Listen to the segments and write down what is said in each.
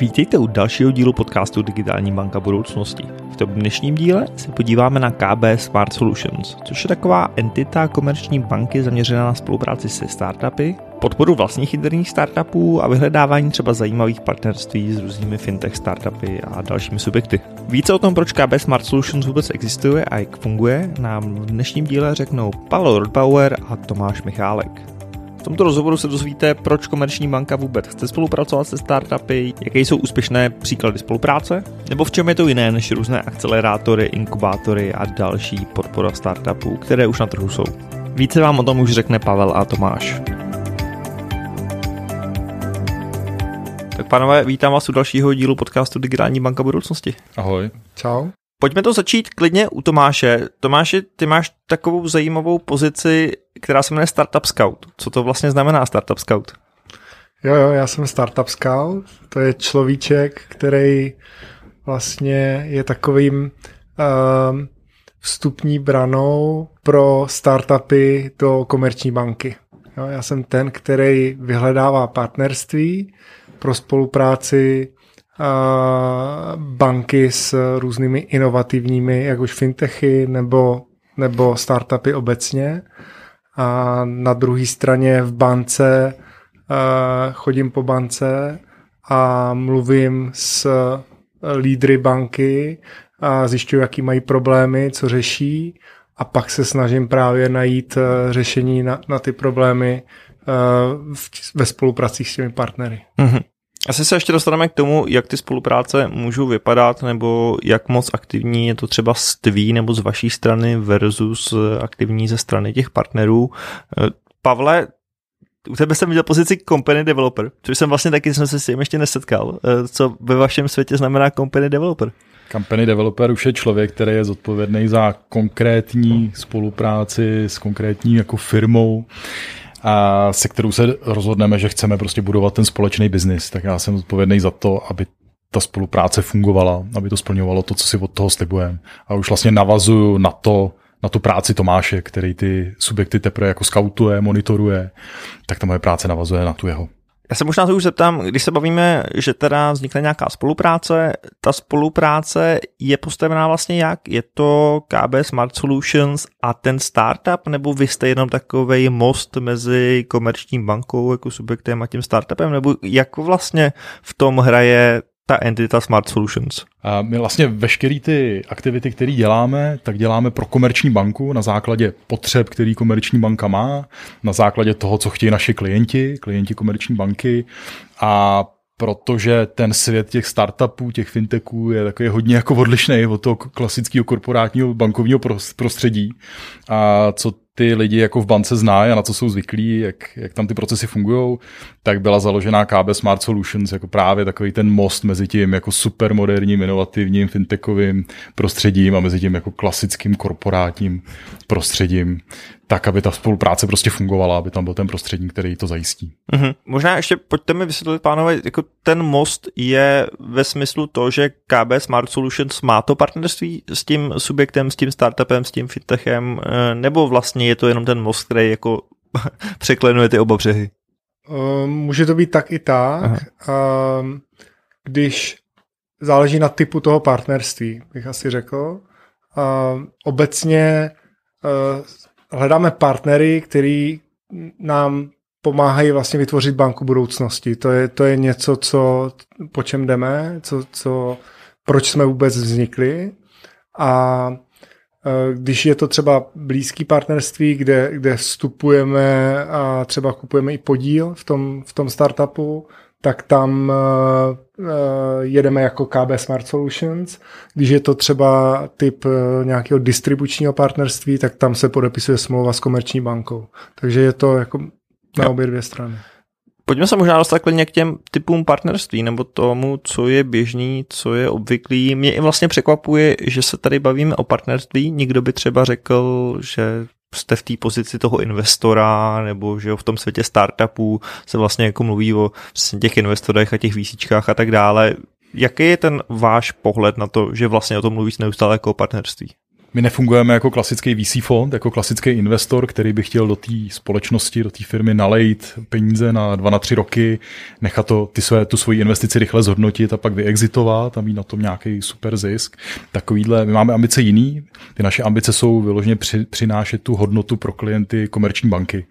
Vítejte u dalšího dílu podcastu Digitální banka budoucnosti. V tom dnešním díle se podíváme na KB Smart Solutions, což je taková entita komerční banky zaměřená na spolupráci se startupy, podporu vlastních interních startupů a vyhledávání třeba zajímavých partnerství s různými fintech startupy a dalšími subjekty. Více o tom, proč KB Smart Solutions vůbec existuje a jak funguje, nám v dnešním díle řeknou Pavel Rodbauer a Tomáš Michálek. V tomto rozhovoru se dozvíte, proč komerční banka vůbec chce spolupracovat se startupy, jaké jsou úspěšné příklady spolupráce, nebo v čem je to jiné než různé akcelerátory, inkubátory a další podpora startupů, které už na trhu jsou. Více vám o tom už řekne Pavel a Tomáš. Tak pánové, vítám vás u dalšího dílu podcastu Digitální banka budoucnosti. Ahoj. Čau. Pojďme to začít klidně u Tomáše. Tomáši, ty máš takovou zajímavou pozici, která se jmenuje Startup Scout. Co to vlastně znamená Startup Scout? Jo, jo, já jsem Startup Scout. To je človíček, který vlastně je takovým uh, vstupní branou pro startupy do komerční banky. Jo, já jsem ten, který vyhledává partnerství pro spolupráci banky s různými inovativními, jak už fintechy nebo, nebo startupy obecně. A na druhé straně v bance chodím po bance a mluvím s lídry banky a zjišťuji, jaký mají problémy, co řeší a pak se snažím právě najít řešení na, na ty problémy ve spolupráci s těmi partnery. Mm-hmm. Asi se ještě dostaneme k tomu, jak ty spolupráce můžou vypadat, nebo jak moc aktivní je to třeba z tví nebo z vaší strany versus aktivní ze strany těch partnerů. Pavle, u tebe jsem viděl pozici company developer, což jsem vlastně taky jsem se s tím ještě nesetkal. Co ve vašem světě znamená company developer? Company developer už je člověk, který je zodpovědný za konkrétní spolupráci s konkrétní jako firmou a se kterou se rozhodneme, že chceme prostě budovat ten společný biznis, tak já jsem odpovědný za to, aby ta spolupráce fungovala, aby to splňovalo to, co si od toho slibujeme. A už vlastně navazuju na to, na tu práci Tomáše, který ty subjekty teprve jako skautuje, monitoruje, tak ta moje práce navazuje na tu jeho. Já se možná to už zeptám, když se bavíme, že teda vznikne nějaká spolupráce, ta spolupráce je postavená vlastně jak? Je to KB Smart Solutions a ten startup, nebo vy jste jenom takový most mezi komerční bankou jako subjektem a tím startupem, nebo jak vlastně v tom hraje ta entita Smart Solutions? My vlastně veškeré ty aktivity, které děláme, tak děláme pro komerční banku na základě potřeb, který komerční banka má, na základě toho, co chtějí naši klienti, klienti komerční banky a protože ten svět těch startupů, těch fintechů je takový hodně jako odlišný od toho klasického korporátního bankovního prostředí. A co ty lidi jako v bance znají a na co jsou zvyklí, jak, jak tam ty procesy fungují, tak byla založená KB Smart Solutions jako právě takový ten most mezi tím jako supermoderním, inovativním fintechovým prostředím a mezi tím jako klasickým korporátním prostředím, tak, aby ta spolupráce prostě fungovala, aby tam byl ten prostředník, který to zajistí. Mm-hmm. Možná ještě pojďte mi vysvětlit, pánové, jako ten most je ve smyslu to, že KB Smart Solutions má to partnerství s tím subjektem, s tím startupem, s tím fintechem, eh, nebo vlastně je to jenom ten most, který jako překlenuje ty oba břehy? Ehm, může to být tak i tak. Aha. Ehm, když záleží na typu toho partnerství, bych asi řekl. Ehm, obecně eh, hledáme partnery, který nám pomáhají vlastně vytvořit banku budoucnosti. To je, to je něco, co, po čem jdeme, co, co, proč jsme vůbec vznikli. A když je to třeba blízký partnerství, kde, kde vstupujeme a třeba kupujeme i podíl v tom, v tom startupu, tak tam uh, jedeme jako KB Smart Solutions. Když je to třeba typ uh, nějakého distribučního partnerství, tak tam se podepisuje smlouva s komerční bankou. Takže je to jako na obě dvě strany. Pojďme se možná dostat klidně k těm typům partnerství, nebo tomu, co je běžný, co je obvyklý. Mě i vlastně překvapuje, že se tady bavíme o partnerství. Nikdo by třeba řekl, že jste v té pozici toho investora, nebo že v tom světě startupů se vlastně jako mluví o těch investorech a těch výsíčkách a tak dále. Jaký je ten váš pohled na to, že vlastně o tom mluvíš neustále jako o partnerství? My nefungujeme jako klasický VC fond, jako klasický investor, který by chtěl do té společnosti, do té firmy nalejt peníze na dva, na tři roky, nechat to, ty své, tu svoji investici rychle zhodnotit a pak vyexitovat a mít na tom nějaký super zisk. Takovýhle, my máme ambice jiný, ty naše ambice jsou vyloženě při, přinášet tu hodnotu pro klienty komerční banky.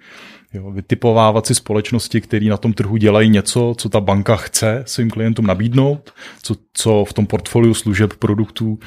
Jo, vytipovávat si společnosti, které na tom trhu dělají něco, co ta banka chce svým klientům nabídnout, co, co v tom portfoliu služeb, produktů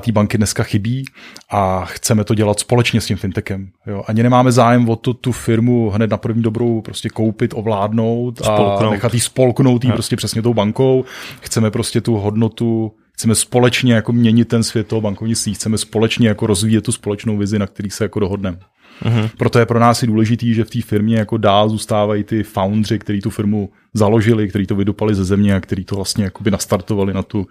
té banky dneska chybí a chceme to dělat společně s tím fintechem. Jo. Ani nemáme zájem o to tu firmu hned na první dobrou prostě koupit, ovládnout spolknout. a nechat jí spolknout jí prostě přesně tou bankou. Chceme prostě tu hodnotu chceme společně jako měnit ten svět toho bankovnictví, chceme společně jako rozvíjet tu společnou vizi, na který se jako dohodneme. Uh-huh. Proto je pro nás i důležitý, že v té firmě jako dál zůstávají ty foundři, kteří tu firmu založili, kteří to vydupali ze země a kteří to vlastně jakoby nastartovali na tu,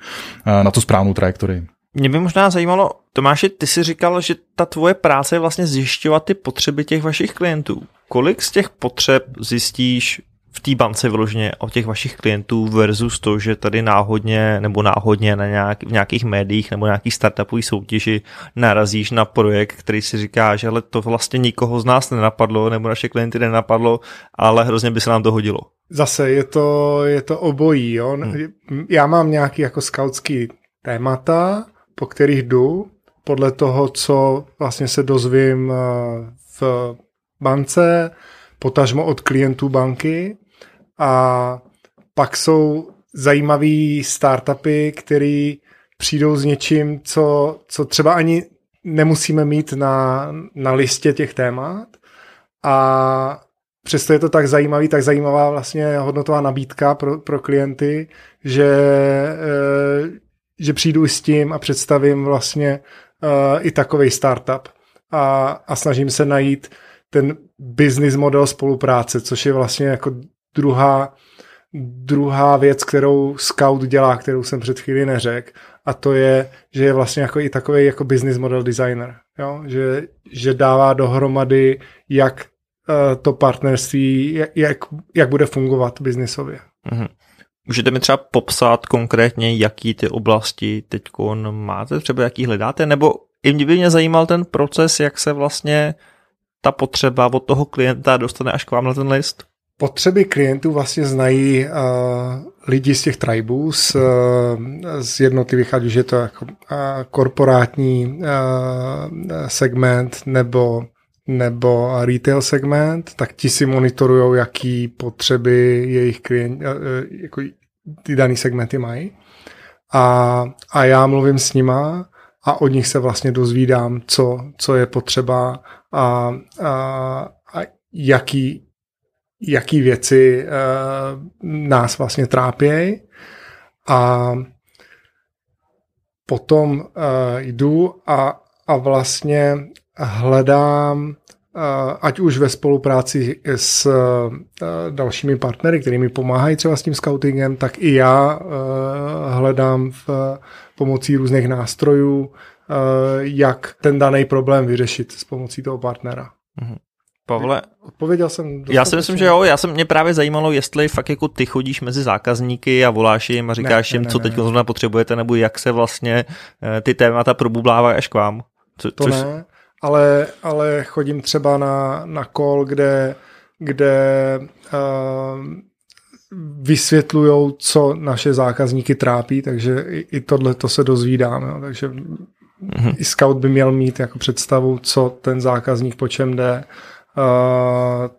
eh, na tu správnou trajektorii. Mě by možná zajímalo, Tomáši, ty si říkal, že ta tvoje práce je vlastně zjišťovat ty potřeby těch vašich klientů. Kolik z těch potřeb zjistíš v té bance vyloženě o těch vašich klientů versus to, že tady náhodně nebo náhodně na nějak, v nějakých médiích nebo nějakých startupových soutěži narazíš na projekt, který si říká, že ale to vlastně nikoho z nás nenapadlo nebo naše klienty nenapadlo, ale hrozně by se nám to hodilo. Zase je to, je to obojí. Jo? Hmm. Já mám nějaký jako skautský témata, po kterých jdu, podle toho, co vlastně se dozvím eh, v bance, potažmo od klientů banky a pak jsou zajímavé startupy, které přijdou s něčím, co, co třeba ani nemusíme mít na, na listě těch témat. A přesto je to tak zajímavý, tak zajímavá vlastně hodnotová nabídka pro, pro klienty, že, e, že přijdu s tím a představím vlastně e, i takový startup. A, a snažím se najít ten business model spolupráce, což je vlastně jako druhá, druhá věc, kterou Scout dělá, kterou jsem před chvíli neřekl, a to je, že je vlastně jako i takový jako business model designer, jo? Že, že dává dohromady, jak uh, to partnerství, jak, jak bude fungovat biznisově. Mm-hmm. Můžete mi třeba popsat konkrétně, jaký ty oblasti teď máte, třeba jaký hledáte, nebo i mě by mě zajímal ten proces, jak se vlastně ta potřeba od toho klienta dostane až k vám na ten list? Potřeby klientů vlastně znají uh, lidi z těch tribů, z, uh, z jednotlivých, ať už je to jako uh, korporátní uh, segment nebo nebo retail segment, tak ti si monitorují, jaký potřeby jejich klient, jako ty daný segmenty mají. A, a já mluvím s nima a od nich se vlastně dozvídám, co, co je potřeba a, a, a jaký, jaký věci uh, nás vlastně trápějí. A potom uh, jdu a, a vlastně hledám, uh, ať už ve spolupráci s dalšími partnery, kterými pomáhají třeba s tím scoutingem, tak i já hledám v pomocí různých nástrojů Eh, jak ten daný problém vyřešit s pomocí toho partnera. Mm-hmm. Pavle, odpověděl jsem. Já si myslím, že jo, já jsem mě právě zajímalo, jestli fakt jako ty chodíš mezi zákazníky a voláš jim a říkáš ne, jim, ne, co teď zrovna potřebujete, nebo jak se vlastně eh, ty témata probublávají až k vám. Co, to což... ne, ale, ale chodím třeba na, na call, kde, kde uh, vysvětlují, co naše zákazníky trápí, takže i, i tohle to se dozvídám. Jo. Takže Mm-hmm. I scout by měl mít jako představu, co ten zákazník po čem jde,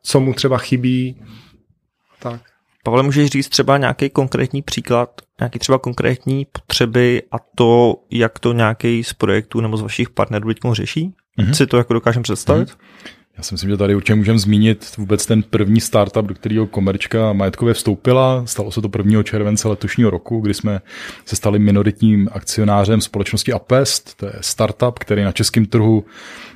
co mu třeba chybí. Tak. Pavle, můžeš říct třeba nějaký konkrétní příklad, nějaký třeba konkrétní potřeby a to, jak to nějaký z projektů nebo z vašich partnerů teď řeší? Mm-hmm. Si to jako dokážeme představit? Mm-hmm. Já si myslím, že tady určitě můžeme zmínit vůbec ten první startup, do kterého komerčka majetkově vstoupila. Stalo se to 1. července letošního roku, kdy jsme se stali minoritním akcionářem společnosti Apest. To je startup, který na českém trhu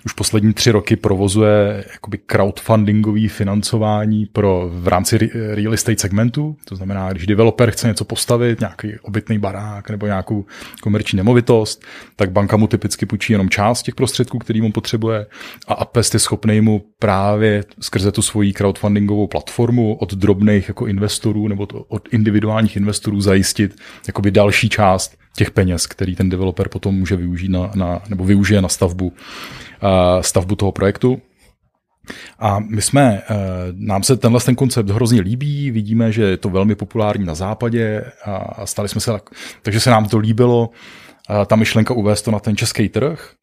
už poslední tři roky provozuje jakoby crowdfundingový financování pro, v rámci real estate segmentu. To znamená, když developer chce něco postavit, nějaký obytný barák nebo nějakou komerční nemovitost, tak banka mu typicky půjčí jenom část těch prostředků, který mu potřebuje a Apest je schopný mu právě skrze tu svoji crowdfundingovou platformu od drobných jako investorů nebo to, od individuálních investorů zajistit jakoby další část těch peněz, který ten developer potom může využít na, na nebo využije na stavbu, uh, stavbu toho projektu. A my jsme, uh, nám se tenhle ten koncept hrozně líbí, vidíme, že je to velmi populární na západě a stali jsme se tak, takže se nám to líbilo, uh, ta myšlenka uvést to na ten český trh.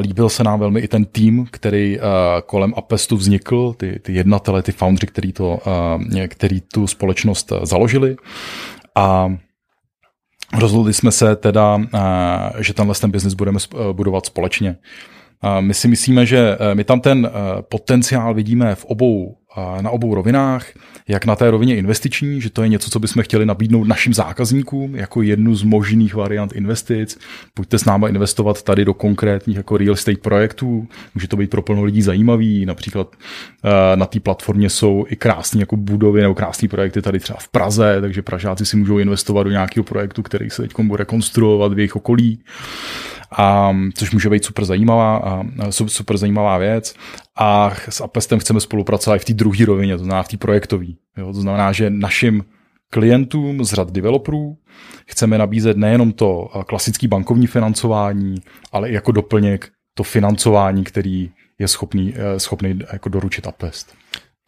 Líbil se nám velmi i ten tým, který uh, kolem Apestu vznikl, ty, ty jednatele, ty foundry, který, to, uh, který tu společnost založili. A rozhodli jsme se teda, že tenhle ten biznis budeme budovat společně. My si myslíme, že my tam ten potenciál vidíme v obou na obou rovinách, jak na té rovině investiční, že to je něco, co bychom chtěli nabídnout našim zákazníkům jako jednu z možných variant investic. Pojďte s náma investovat tady do konkrétních jako real estate projektů, může to být pro plno lidí zajímavý, například eh, na té platformě jsou i krásné jako budovy nebo krásné projekty tady třeba v Praze, takže Pražáci si můžou investovat do nějakého projektu, který se teď bude rekonstruovat v jejich okolí a, což může být super zajímavá, a, super zajímavá věc. A s Apestem chceme spolupracovat i v té druhé rovině, to znamená v té projektové. To znamená, že našim klientům z řad developerů chceme nabízet nejenom to klasické bankovní financování, ale i jako doplněk to financování, který je schopný, e, schopný jako doručit Apest.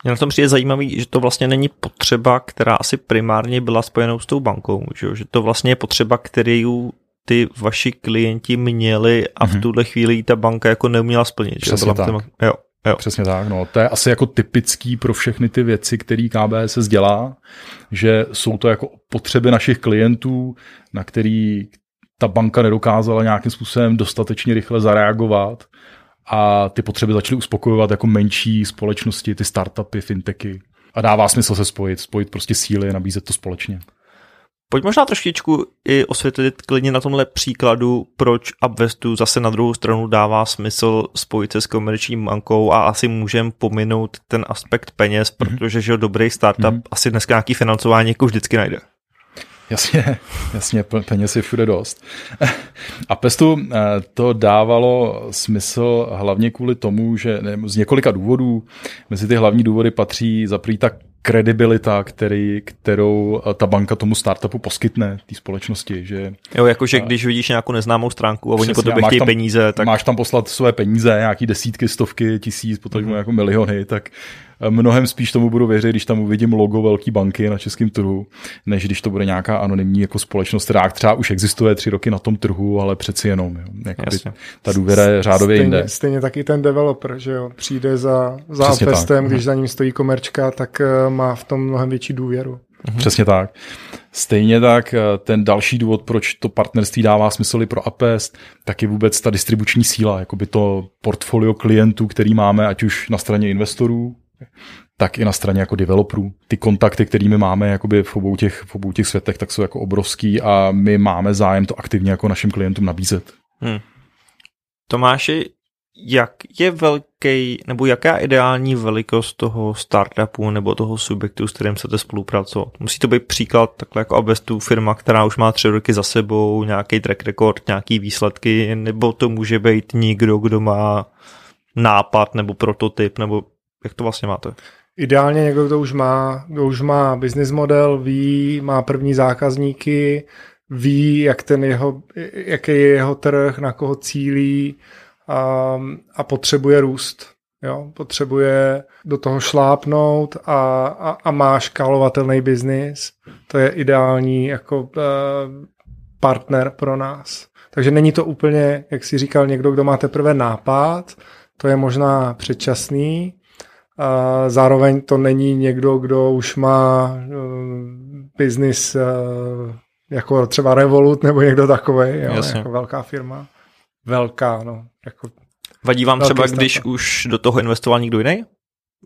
Mě na tom přijde zajímavý, že to vlastně není potřeba, která asi primárně byla spojenou s tou bankou, že, že to vlastně je potřeba, kterou ty vaši klienti měli a v mm-hmm. tuhle chvíli ta banka jako neuměla splnit. Přesně že? tak. Těma, jo, jo. Přesně tak, no. To je asi jako typický pro všechny ty věci, které KBS dělá, že jsou to jako potřeby našich klientů, na který ta banka nedokázala nějakým způsobem dostatečně rychle zareagovat a ty potřeby začaly uspokojovat jako menší společnosti, ty startupy, fintechy. A dává smysl se spojit, spojit prostě síly nabízet to společně. Pojď možná trošičku i osvětlit klidně na tomhle příkladu, proč Upvestu zase na druhou stranu dává smysl spojit se s komerční bankou a asi můžeme pominout ten aspekt peněz, mm-hmm. protože že dobrý startup mm-hmm. asi dneska nějaký financování jako vždycky najde. Jasně, jasně, peněz je všude dost. A Pestu eh, to dávalo smysl hlavně kvůli tomu, že z několika důvodů, mezi ty hlavní důvody patří za tak kredibilita, který, kterou eh, ta banka tomu startupu poskytne, té společnosti. Že, jo, jakože když vidíš nějakou neznámou stránku a oni po tobě chtějí tam, peníze, tak... Máš tam poslat své peníze, nějaký desítky, stovky, tisíc, potom mm-hmm. jako miliony, tak mnohem spíš tomu budu věřit, když tam uvidím logo velké banky na českém trhu, než když to bude nějaká anonymní jako společnost, která třeba už existuje tři roky na tom trhu, ale přeci jenom. Jo. ta důvěra je řádově stejně, jinde. Stejně taky ten developer, že jo, přijde za, za Apestem, když mhm. za ním stojí komerčka, tak eh, má v tom mnohem větší důvěru. Mhm. Přesně tak. Stejně tak eh, ten další důvod, proč to partnerství dává smysl i pro Apest, tak je vůbec ta distribuční síla, jako by to portfolio klientů, který máme, ať už na straně investorů, tak i na straně jako developerů. Ty kontakty, kterými máme jakoby v obou těch, v obou těch světech, tak jsou jako obrovský a my máme zájem to aktivně jako našim klientům nabízet. Hmm. Tomáši, jak je velký, nebo jaká ideální velikost toho startupu nebo toho subjektu, s kterým chcete spolupracovat? Musí to být příklad takhle jako Abestu, firma, která už má tři roky za sebou, nějaký track record, nějaký výsledky, nebo to může být někdo, kdo má nápad nebo prototyp, nebo jak to vlastně máte? Ideálně někdo, kdo už má, kdo už má business model, ví, má první zákazníky, ví, jak ten jeho, jaký je jeho trh, na koho cílí a, a potřebuje růst. Jo? Potřebuje do toho šlápnout a, a, a má škálovatelný biznis. To je ideální jako uh, partner pro nás. Takže není to úplně, jak si říkal, někdo, kdo má teprve nápad, to je možná předčasný, a zároveň to není někdo, kdo už má uh, biznis uh, jako třeba Revolut nebo někdo takový, jako velká firma. Velká, no. Jako Vadí vám třeba, startup. když už do toho investoval někdo jiný?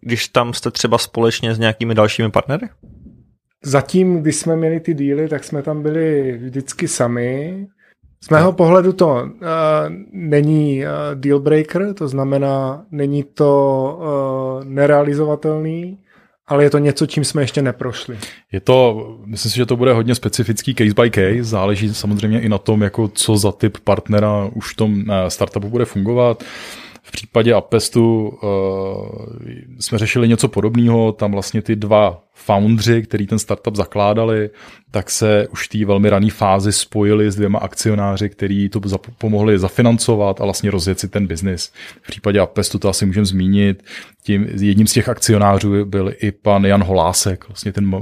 Když tam jste třeba společně s nějakými dalšími partnery? Zatím, když jsme měli ty díly, tak jsme tam byli vždycky sami. Z mého pohledu to uh, není uh, deal breaker, to znamená, není to uh, nerealizovatelný, ale je to něco, čím jsme ještě neprošli. Je to, myslím si, že to bude hodně specifický case by case, záleží samozřejmě i na tom, jako co za typ partnera už v tom startupu bude fungovat. V případě Apestu uh, jsme řešili něco podobného, tam vlastně ty dva foundři, který ten startup zakládali, tak se už v té velmi rané fázi spojili s dvěma akcionáři, který to pomohli zafinancovat a vlastně rozjet si ten biznis. V případě Apestu to asi můžeme zmínit. Tím, jedním z těch akcionářů byl i pan Jan Holásek, vlastně ten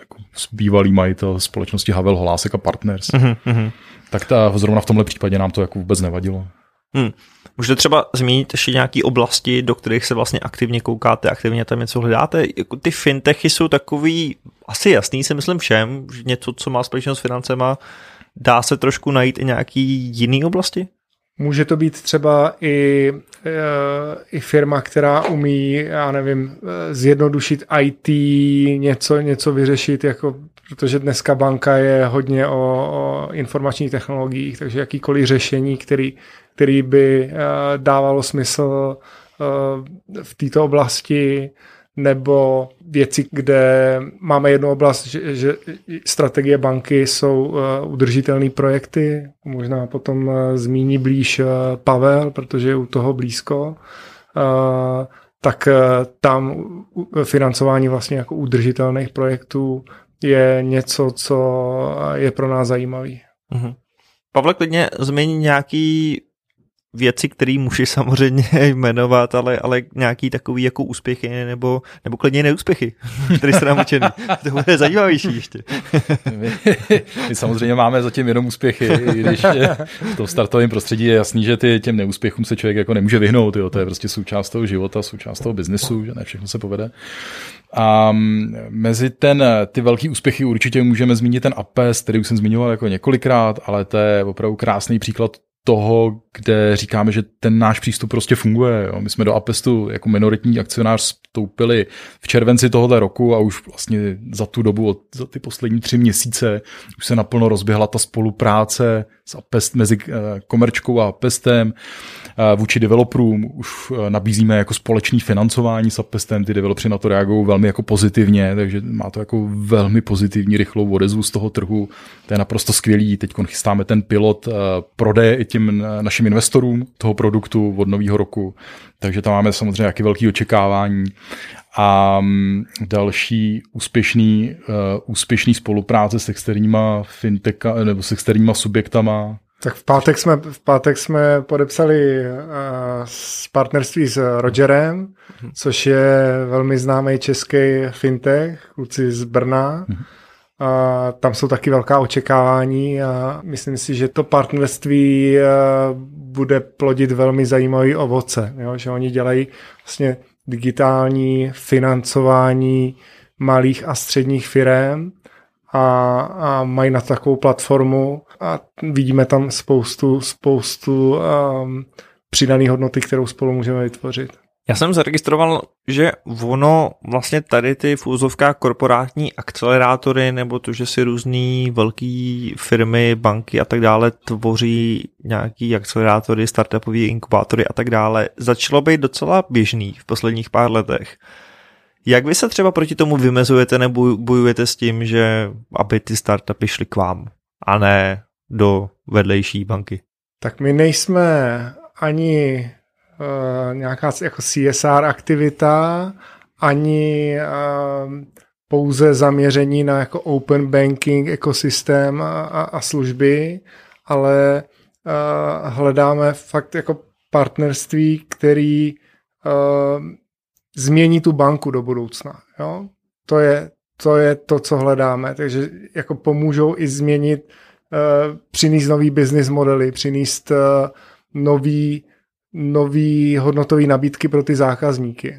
jako bývalý majitel společnosti Havel Holásek a Partners. Mm-hmm. Tak ta, zrovna v tomhle případě nám to jako vůbec nevadilo. Hmm. Můžete třeba zmínit ještě nějaké oblasti, do kterých se vlastně aktivně koukáte, aktivně tam něco hledáte? Jako ty fintechy jsou takový, asi jasný si myslím všem, že něco, co má společnost s financema, dá se trošku najít i nějaký jiný oblasti? Může to být třeba i, eh, i firma, která umí, já nevím, eh, zjednodušit IT, něco, něco vyřešit, jako, protože dneska banka je hodně o, o informačních technologiích, takže jakýkoliv řešení, který, který by eh, dávalo smysl v této oblasti, nebo věci, kde máme jednu oblast, že, že strategie banky jsou uh, udržitelné projekty, možná potom uh, zmíní blíž uh, Pavel, protože je u toho blízko, uh, tak uh, tam financování vlastně jako udržitelných projektů je něco, co je pro nás zajímavý. Uh-huh. Pavle, klidně zmiň nějaký věci, které můžeš samozřejmě jmenovat, ale, ale nějaký takový jako úspěchy nebo, nebo klidně neúspěchy, které se nám učený. To bude zajímavější ještě. my, my samozřejmě máme zatím jenom úspěchy, i když v tom startovém prostředí je jasný, že ty, těm neúspěchům se člověk jako nemůže vyhnout. Jo. To je prostě součást toho života, součást toho biznesu, že ne všechno se povede. A mezi ten, ty velký úspěchy určitě můžeme zmínit ten APES, který už jsem zmiňoval jako několikrát, ale to je opravdu krásný příklad toho, kde říkáme, že ten náš přístup prostě funguje. Jo. My jsme do Apestu jako minoritní akcionář vstoupili v červenci tohoto roku a už vlastně za tu dobu, za ty poslední tři měsíce, už se naplno rozběhla ta spolupráce s Apest, mezi eh, komerčkou a Apestem eh, vůči developerům. Už eh, nabízíme jako společný financování s Apestem, ty developři na to reagují velmi jako pozitivně, takže má to jako velmi pozitivní rychlou odezvu z toho trhu. To je naprosto skvělý. Teď chystáme ten pilot prodeje i těm našim investorům toho produktu od nového roku. Takže tam máme samozřejmě jaký velký očekávání. A mm, další úspěšný, uh, úspěšný spolupráce s externíma finteka, nebo s externíma subjektama. Tak v pátek jsme, v pátek jsme podepsali uh, s partnerství s Rogerem, mm-hmm. což je velmi známý český fintech, kluci z Brna. Mm-hmm. A tam jsou taky velká očekávání a myslím si, že to partnerství bude plodit velmi zajímavý ovoce. Jo? Že oni dělají vlastně digitální financování malých a středních firm a, a mají na takovou platformu a vidíme tam spoustu, spoustu um, přidané hodnoty, kterou spolu můžeme vytvořit. Já jsem zaregistroval, že ono vlastně tady ty fúzovká korporátní akcelerátory nebo to, že si různý velké firmy, banky a tak dále tvoří nějaký akcelerátory, startupové inkubátory a tak dále, začalo být docela běžný v posledních pár letech. Jak vy se třeba proti tomu vymezujete nebo bojujete s tím, že aby ty startupy šly k vám a ne do vedlejší banky? Tak my nejsme ani uh, nějaká jako CSR aktivita, ani uh, pouze zaměření na jako open banking ekosystém a, a, a služby, ale uh, hledáme fakt jako partnerství, který uh, změní tu banku do budoucna. Jo? To, je, to je to, co hledáme. Takže jako pomůžou i změnit, uh, přinést nový business modely, přinést uh, nový nový hodnotový nabídky pro ty zákazníky.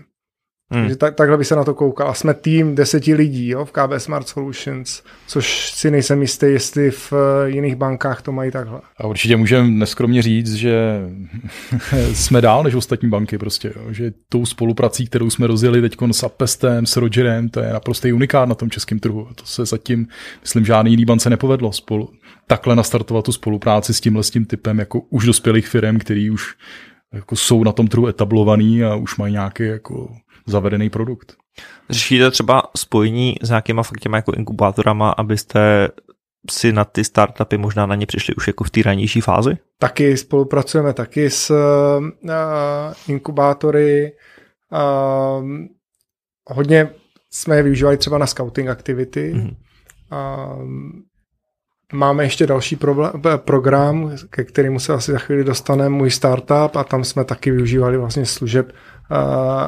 Hmm. Takže tak, takhle by se na to koukal. A jsme tým deseti lidí jo, v KB Smart Solutions, což si nejsem jistý, jestli v eh, jiných bankách to mají takhle. A určitě můžeme neskromně říct, že jsme dál než ostatní banky prostě, jo. že tou spoluprací, kterou jsme rozjeli teď s Apestem, s Rogerem, to je naprostý unikát na tom českém trhu. To se zatím, myslím, žádný jiný bance nepovedlo spolu takhle nastartovat tu spolupráci s tímhle s tím typem jako už dospělých firm, který už jako jsou na tom trhu etablovaný a už mají nějaký jako zavedený produkt. Řešíte třeba spojení s nějakýma fakt těma jako inkubátorama, abyste si na ty startupy možná na ně přišli už jako v té ranější fázi? Taky spolupracujeme taky s uh, inkubátory. Uh, hodně jsme je využívali třeba na scouting aktivity. Mm-hmm. Uh, Máme ještě další problém, program, ke kterému se asi za chvíli dostane můj startup a tam jsme taky využívali vlastně služeb uh,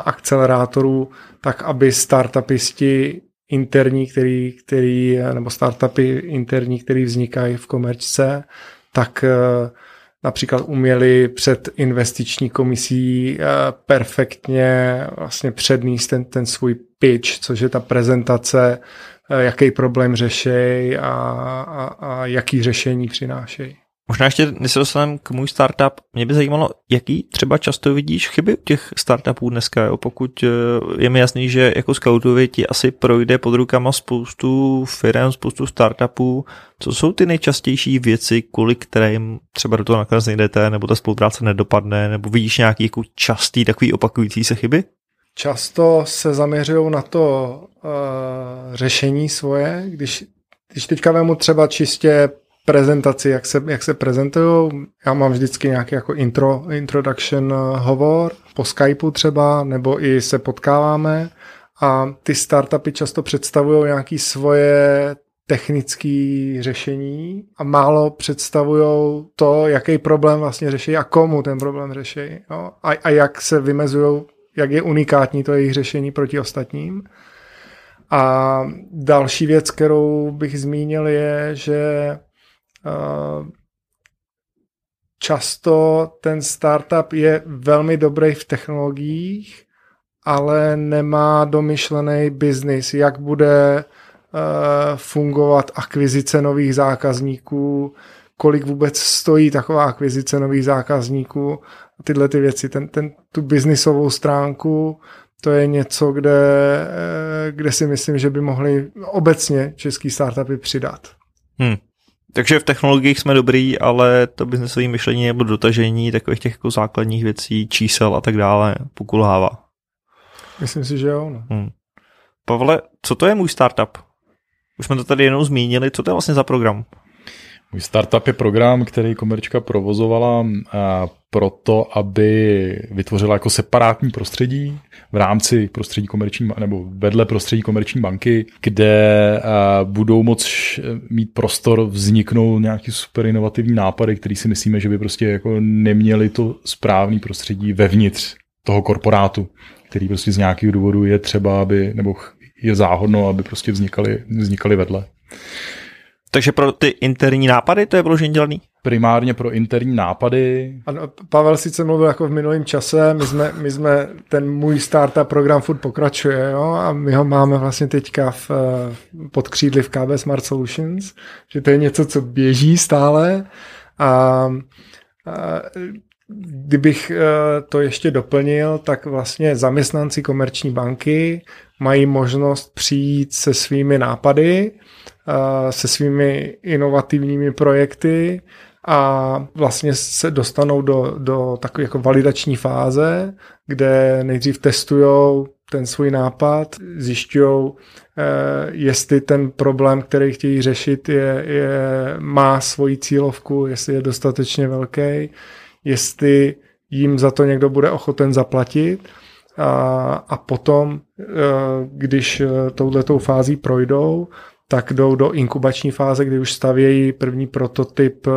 akcelerátorů, tak aby startupisti interní, který, který, nebo startupy interní, které vznikají v komerčce, tak uh, například uměli před investiční komisí perfektně vlastně předníst ten, ten svůj pitch, což je ta prezentace Eh, jaký problém řešej a, a, a jaký řešení přinášejí. Možná ještě, než se dostaneme k můj startup, mě by zajímalo, jaký třeba často vidíš chyby těch startupů dneska, jo? pokud eh, je mi jasný, že jako scoutovi ti asi projde pod rukama spoustu firm, spoustu startupů. Co jsou ty nejčastější věci, kvůli kterým třeba do toho nakonec nejdete, nebo ta spolupráce nedopadne, nebo vidíš nějaký jako častý takový opakující se chyby? Často se zaměřují na to uh, řešení svoje. Když, když teďka vemu třeba čistě prezentaci, jak se, jak se prezentují, já mám vždycky nějaký jako intro, introduction eh, hovor, po Skypeu třeba, nebo i se potkáváme a ty startupy často představují nějaké svoje technické řešení a málo představují to, jaký problém vlastně řeší a komu ten problém řeší. A, a jak se vymezují jak je unikátní to jejich řešení proti ostatním. A další věc, kterou bych zmínil, je, že uh, často ten startup je velmi dobrý v technologiích, ale nemá domyšlený biznis, jak bude uh, fungovat akvizice nových zákazníků, kolik vůbec stojí taková akvizice nových zákazníků tyhle ty věci, ten, ten, tu biznisovou stránku, to je něco, kde, eh, kde si myslím, že by mohli obecně český startupy přidat. Hmm. Takže v technologiích jsme dobrý, ale to biznesové myšlení nebo dotažení takových těch jako základních věcí, čísel a tak dále pokulhává. Myslím si, že jo. No. Hmm. Pavle, co to je můj startup? Už jsme to tady jenom zmínili, co to je vlastně za program? Můj startup je program, který komerčka provozovala proto, aby vytvořila jako separátní prostředí v rámci prostředí komerční, nebo vedle prostředí komerční banky, kde budou moc mít prostor vzniknout nějaký super inovativní nápady, který si myslíme, že by prostě jako neměli to správný prostředí vevnitř toho korporátu, který prostě z nějakého důvodu je třeba, aby, nebo je záhodno, aby prostě vznikaly, vznikaly vedle. Takže pro ty interní nápady to je vložení dělaný? Primárně pro interní nápady. Ano, Pavel sice mluvil jako v minulém čase, my jsme, my jsme ten můj startup program furt pokračuje jo, a my ho máme vlastně teďka v, pod křídly v KB Smart Solutions, že to je něco, co běží stále a, a kdybych e, to ještě doplnil, tak vlastně zaměstnanci komerční banky mají možnost přijít se svými nápady, se svými inovativními projekty a vlastně se dostanou do, do takové jako validační fáze, kde nejdřív testují ten svůj nápad, zjišťují, eh, jestli ten problém, který chtějí řešit, je, je, má svoji cílovku, jestli je dostatečně velký, jestli jim za to někdo bude ochoten zaplatit. A, a potom, eh, když eh, touhletou fází projdou, tak jdou do inkubační fáze, kdy už stavějí první prototyp, eh,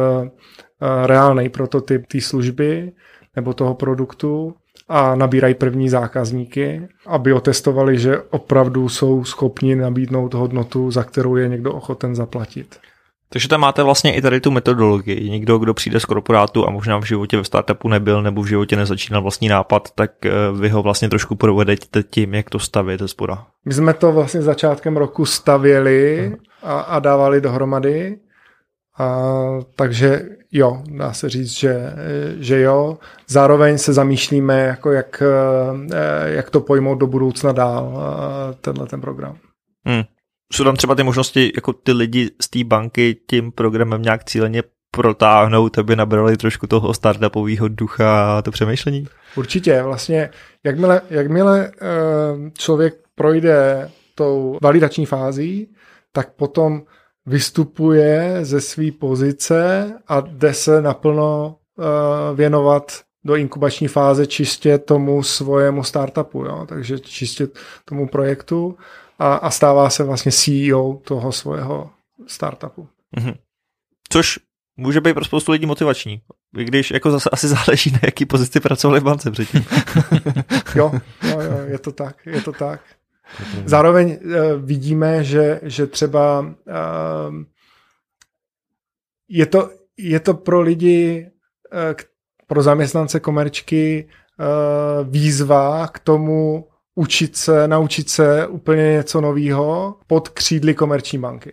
eh, reálný prototyp té služby nebo toho produktu a nabírají první zákazníky, aby otestovali, že opravdu jsou schopni nabídnout hodnotu, za kterou je někdo ochoten zaplatit. Takže tam máte vlastně i tady tu metodologii. Někdo, kdo přijde z korporátu a možná v životě ve startupu nebyl nebo v životě nezačínal vlastní nápad, tak eh, vy ho vlastně trošku provedete tím, jak to stavíte spoda. My jsme to vlastně začátkem roku stavěli a, a dávali dohromady. A, takže jo, dá se říct, že, že jo. Zároveň se zamýšlíme, jako jak, eh, jak to pojmout do budoucna dál, eh, tenhle ten program. Hmm jsou tam třeba ty možnosti, jako ty lidi z té banky tím programem nějak cíleně protáhnout, aby nabrali trošku toho startupového ducha a to přemýšlení? Určitě, vlastně jakmile, jakmile uh, člověk projde tou validační fází, tak potom vystupuje ze své pozice a jde se naplno uh, věnovat do inkubační fáze čistě tomu svojemu startupu, jo? takže čistě tomu projektu a, a stává se vlastně CEO toho svého startupu. Mm-hmm. Což může být pro spoustu lidí motivační. I když jako zase asi záleží na jaký pozici pracovali v bance předtím. jo, jo, jo, je to tak, je to tak. Zároveň uh, vidíme, že, že třeba uh, je, to, je to pro lidi, uh, pro zaměstnance komerčky uh, výzva k tomu učit se, naučit se úplně něco nového pod křídly komerční banky.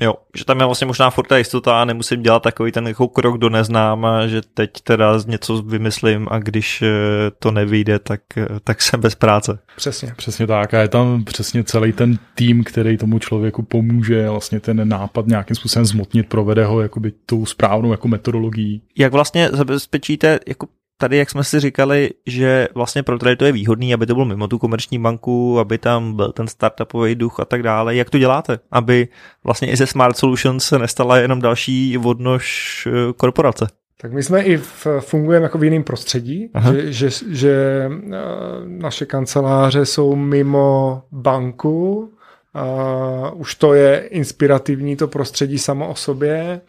Jo, že tam je vlastně možná furt ta jistota a nemusím dělat takový ten jako krok do neznáma, že teď teda něco vymyslím a když eh, to nevyjde, tak, eh, tak jsem bez práce. Přesně. Přesně tak a je tam přesně celý ten tým, který tomu člověku pomůže vlastně ten nápad nějakým způsobem zmotnit, provede ho jakoby tou správnou jako metodologií. Jak vlastně zabezpečíte jako tady, jak jsme si říkali, že vlastně pro tady to je výhodný, aby to bylo mimo tu komerční banku, aby tam byl ten startupový duch a tak dále. Jak to děláte, aby vlastně i ze Smart Solutions se nestala jenom další vodnož eh, korporace? Tak my jsme i v, fungujeme jako v jiném prostředí, že, že, že eh, naše kanceláře jsou mimo banku, Uh, už to je inspirativní, to prostředí samo o sobě.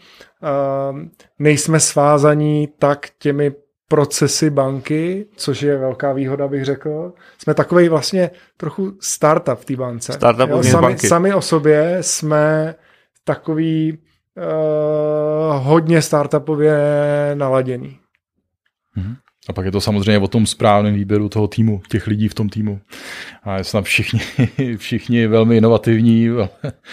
Uh, nejsme svázaní tak těmi procesy banky, což je velká výhoda, bych řekl. Jsme takový vlastně trochu startup v té bance. Startup jo, sami, banky. sami o sobě jsme takový uh, hodně startupově naladěný. Mm-hmm. A pak je to samozřejmě o tom správném výběru toho týmu, těch lidí v tom týmu. A jsou tam všichni, všichni velmi inovativní,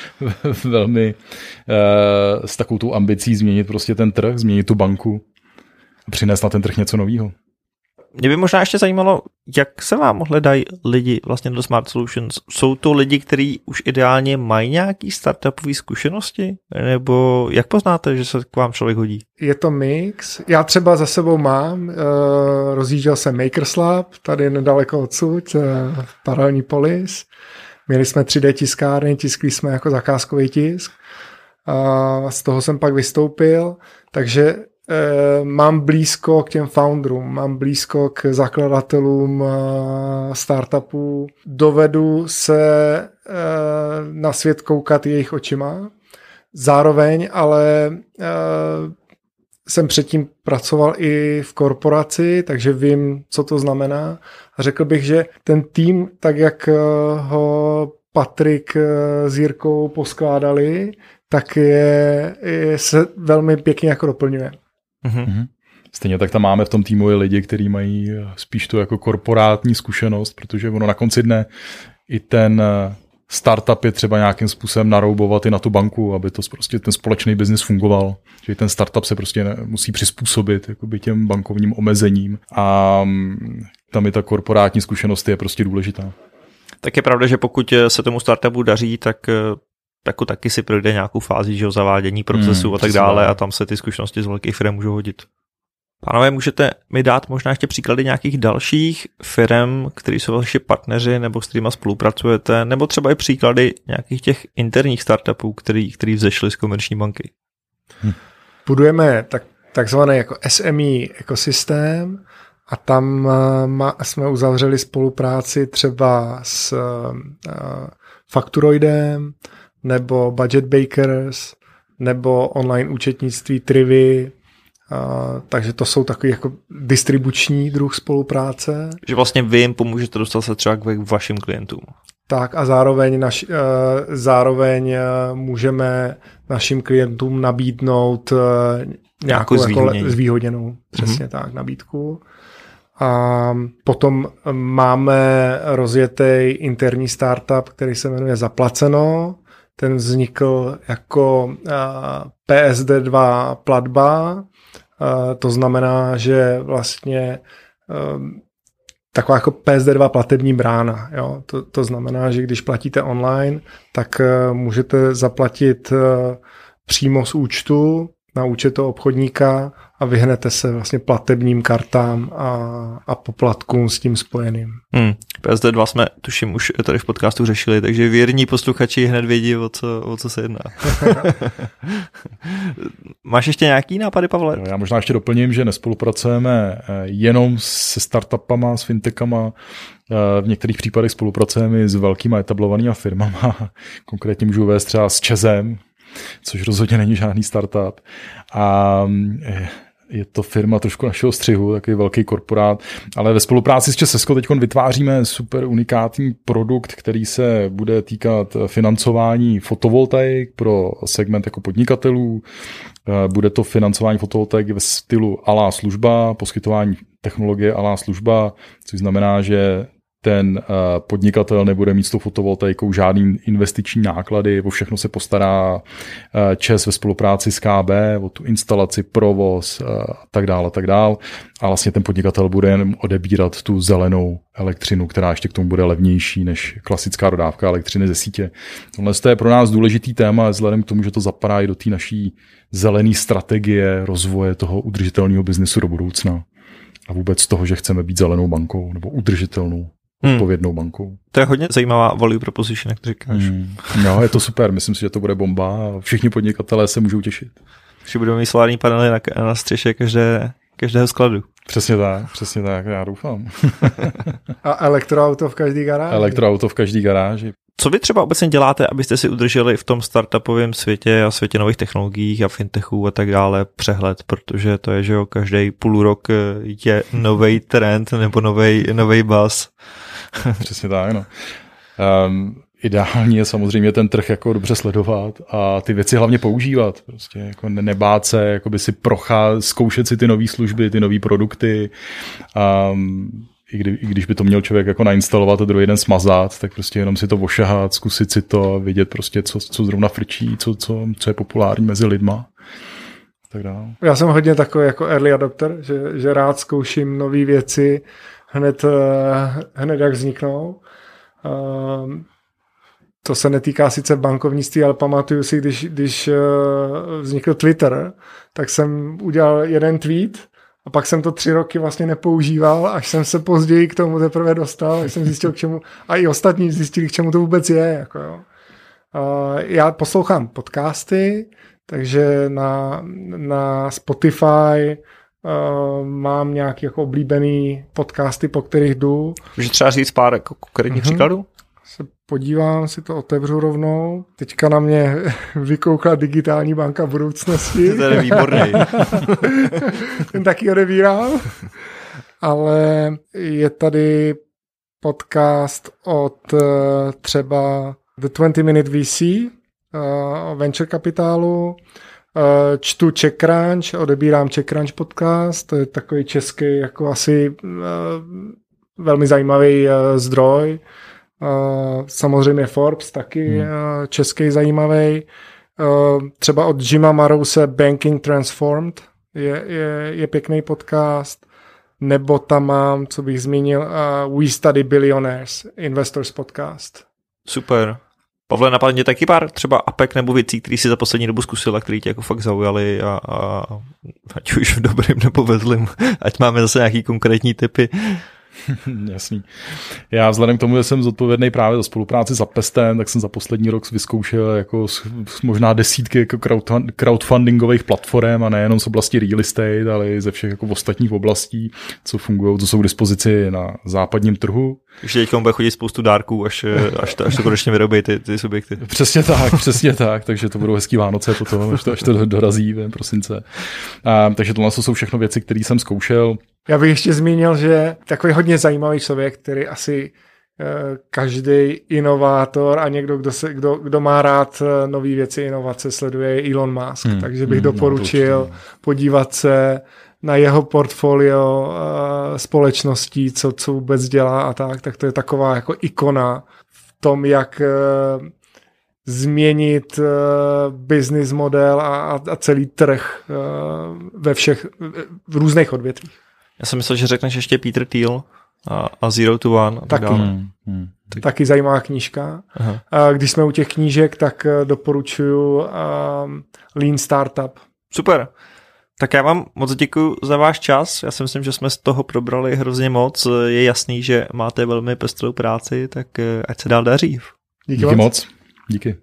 velmi uh, s takovou tu ambicí změnit prostě ten trh, změnit tu banku přinést na ten trh něco nového. Mě by možná ještě zajímalo, jak se vám hledají lidi vlastně do Smart Solutions. Jsou to lidi, kteří už ideálně mají nějaký startupové zkušenosti? Nebo jak poznáte, že se k vám člověk hodí? Je to mix. Já třeba za sebou mám, uh, rozjížděl jsem Makers Lab, tady nedaleko odsud, uh, paralelní polis. Měli jsme 3D tiskárny, tiskli jsme jako zakázkový tisk. A z toho jsem pak vystoupil, takže mám blízko k těm founderům, mám blízko k zakladatelům eh, startupů, dovedu se eh, na svět koukat jejich očima, zároveň ale jsem předtím pracoval i v korporaci, takže vím, co to znamená. A řekl bych, že ten tým, tak jak ho Patrik s Jirkou poskládali, tak je, je se velmi pěkně jako doplňuje. Mm-hmm. Stejně tak tam máme v tom týmu i lidi, kteří mají eh, spíš tu jako korporátní zkušenost, protože ono na konci dne i ten eh, startup je třeba nějakým způsobem naroubovat i na tu banku, aby to prostě ten společný biznis fungoval. Že ten startup se prostě musí přizpůsobit jakoby těm bankovním omezením a mm, tam i ta korporátní zkušenost je prostě důležitá. Tak je pravda, že pokud eh, se tomu startupu daří, tak jako taky si projde nějakou fázi že zavádění procesu hmm, a tak dále a tam se ty zkušenosti z velkých firm můžou hodit. Pánové, můžete mi dát možná ještě příklady nějakých dalších firm, které jsou vaši partneři nebo s kterými spolupracujete, nebo třeba i příklady nějakých těch interních startupů, který, který vzešly z komerční banky? Hm. Budujeme tak, takzvaný jako SME ekosystém a tam uh, ma, jsme uzavřeli spolupráci třeba s uh, Fakturoidem, nebo Budget Bakers, nebo online účetnictví Trivy, Uh, takže to jsou takový jako distribuční druh spolupráce. Že vlastně vy jim pomůžete dostat se třeba k vašim klientům. Tak a zároveň, naš, uh, zároveň uh, můžeme našim klientům nabídnout uh, nějakou jako zvýhodněnou, přesně mm-hmm. tak, nabídku. A potom máme rozjetý interní startup, který se jmenuje Zaplaceno, ten vznikl jako PSD2 platba, to znamená, že vlastně taková jako PSD2 platební brána. Jo? To, to znamená, že když platíte online, tak můžete zaplatit přímo z účtu na účet toho obchodníka a vyhnete se vlastně platebním kartám a, a poplatkům s tím spojeným. Hmm. PSD2 jsme, tuším, už tady v podcastu řešili, takže věrní posluchači hned vědí, o co, o co se jedná. Máš ještě nějaký nápady, Pavle? Já možná ještě doplním, že nespolupracujeme eh, jenom se startupama, s fintechama, eh, v některých případech spolupracujeme s velkýma etablovanými firmama. Konkrétně můžu vést třeba s Čezem, což rozhodně není žádný startup. A eh, je to firma trošku našeho střihu, takový velký korporát, ale ve spolupráci s Česko teď vytváříme super unikátní produkt, který se bude týkat financování fotovoltaik pro segment jako podnikatelů. Eh, bude to financování fotovoltaik ve stylu alá služba, poskytování technologie alá služba, což znamená, že ten eh, podnikatel nebude mít s tou fotovoltaikou žádný investiční náklady, o všechno se postará eh, ČES ve spolupráci s KB, o tu instalaci, provoz eh, a tak dále, a tak dále. A vlastně ten podnikatel bude jen odebírat tu zelenou elektřinu, která ještě k tomu bude levnější než klasická dodávka elektřiny ze sítě. Tohle je pro nás důležitý téma, vzhledem k tomu, že to zapadá i do té naší zelené strategie rozvoje toho udržitelného biznesu do budoucna a vůbec toho, že chceme být zelenou bankou nebo udržitelnou hmm. odpovědnou bankou. To je hodně zajímavá value proposition, jak to říkáš. Hmm. No, je to super, myslím si, že to bude bomba a všichni podnikatelé se můžou těšit. Že budou mít solární panely na, na střeše každé, každého skladu. Přesně tak, přesně tak, já doufám. a elektroauto v každý garáži. Elektroauto v každý garáži. Co vy třeba obecně děláte, abyste si udrželi v tom startupovém světě a světě nových technologií a fintechů a tak dále přehled, protože to je, že jo, každý půl rok je nový trend nebo nový buzz. Přesně tak, no. Um, ideální je samozřejmě ten trh jako dobře sledovat a ty věci hlavně používat. Prostě jako nebát se, jako by si procházet, zkoušet si ty nové služby, ty nové produkty. Um, i, kdy, i když by to měl člověk jako nainstalovat a druhý den smazat, tak prostě jenom si to ošahat, zkusit si to, vidět prostě, co, co zrovna frčí, co, co, co je populární mezi lidma. Tak dále. Já jsem hodně takový jako early adopter, že, že rád zkouším nové věci, hned, eh, hned jak vzniknou. Ehm, to se netýká sice bankovnictví, ale pamatuju si, když, když eh, vznikl Twitter, tak jsem udělal jeden tweet a pak jsem to tři roky vlastně nepoužíval, až jsem se později k tomu teprve dostal, až jsem zjistil, k čemu, a i ostatní zjistili, k čemu to vůbec je. Jako jo. Já poslouchám podcasty, takže na, na Spotify uh, mám nějaký jako oblíbený podcasty, po kterých jdu. Můžeš třeba říct pár jako konkrétních uh-huh. příkladů? Se podívám, si to otevřu rovnou. Teďka na mě vykoukla digitální banka budoucnosti. to je výborný. Ten taky odebírám. Ale je tady podcast od uh, třeba The 20 Minute VC, uh, o venture kapitálu, Eh, čtu CheckCrunch, odebírám CheckCrunch podcast, to je takový český jako asi eh, velmi zajímavý eh, zdroj. Samozřejmě Forbes taky hmm. český zajímavý. Třeba od Jima Marouse Banking Transformed je, je, je pěkný podcast. Nebo tam mám, co bych zmínil, uh, We Study Billionaires, Investors Podcast. Super. Pavle, napadně taky pár třeba apek nebo věcí, které si za poslední dobu zkusil a které tě jako fakt zaujaly a, a ať už v dobrým nebo ve zlým, ať máme zase nějaký konkrétní typy. Jasný. Já vzhledem k tomu, že jsem zodpovědný právě za spolupráci s Apestem, tak jsem za poslední rok vyzkoušel jako možná desítky jako crowdfundingových platform a nejenom z oblasti real estate, ale i ze všech jako ostatních oblastí, co fungují, co jsou k dispozici na západním trhu. Takže teď bude chodit spoustu dárků, až, až, to, až to konečně vyrobí ty, ty subjekty. Přesně tak, přesně tak, takže to budou hezký Vánoce potom, až to, až to dorazí v prosince. A, takže tohle jsou všechno věci, které jsem zkoušel. Já bych ještě zmínil, že takový hodně zajímavý člověk, který asi eh, každý inovátor a někdo, kdo, se, kdo, kdo má rád eh, nové věci, inovace, sleduje Elon Musk. Hmm. Takže bych hmm, no, doporučil no, podívat se na jeho portfolio uh, společností, co, co vůbec dělá a tak, tak to je taková jako ikona v tom, jak uh, změnit uh, business model a, a celý trh uh, ve všech, v různých odvětvích. Já jsem myslel, že řekneš ještě Peter Thiel a, a Zero to One a tak Taky. Hmm, hmm. Taky zajímavá knížka. Aha. Když jsme u těch knížek, tak doporučuji um, Lean Startup Super. Tak já vám moc děkuji za váš čas. Já si myslím, že jsme z toho probrali hrozně moc. Je jasný, že máte velmi pestrou práci, tak eh, ať se dál daří. Díky, Díky moc. Díky.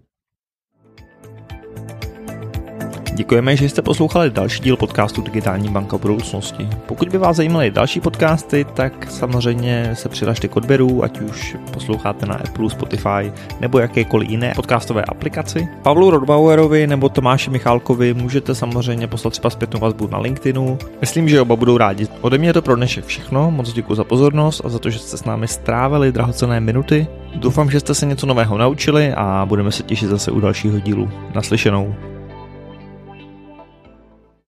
Děkujeme, že jste poslouchali další díl podcastu Digitální banka budoucnosti. Pokud by vás zajímaly další podcasty, tak samozřejmě se přihlašte k odběru, ať už posloucháte na Apple, Spotify nebo jakékoliv jiné podcastové aplikaci. Pavlu Rodbauerovi nebo Tomáši Michálkovi můžete samozřejmě poslat třeba zpětnou vazbu na LinkedInu. Myslím, že oba budou rádi. Ode mě to pro dnešek všechno, moc děkuji za pozornost a za to, že jste s námi strávili drahocené minuty. Doufám, že jste se něco nového naučili a budeme se těšit zase u dalšího dílu. Naslyšenou.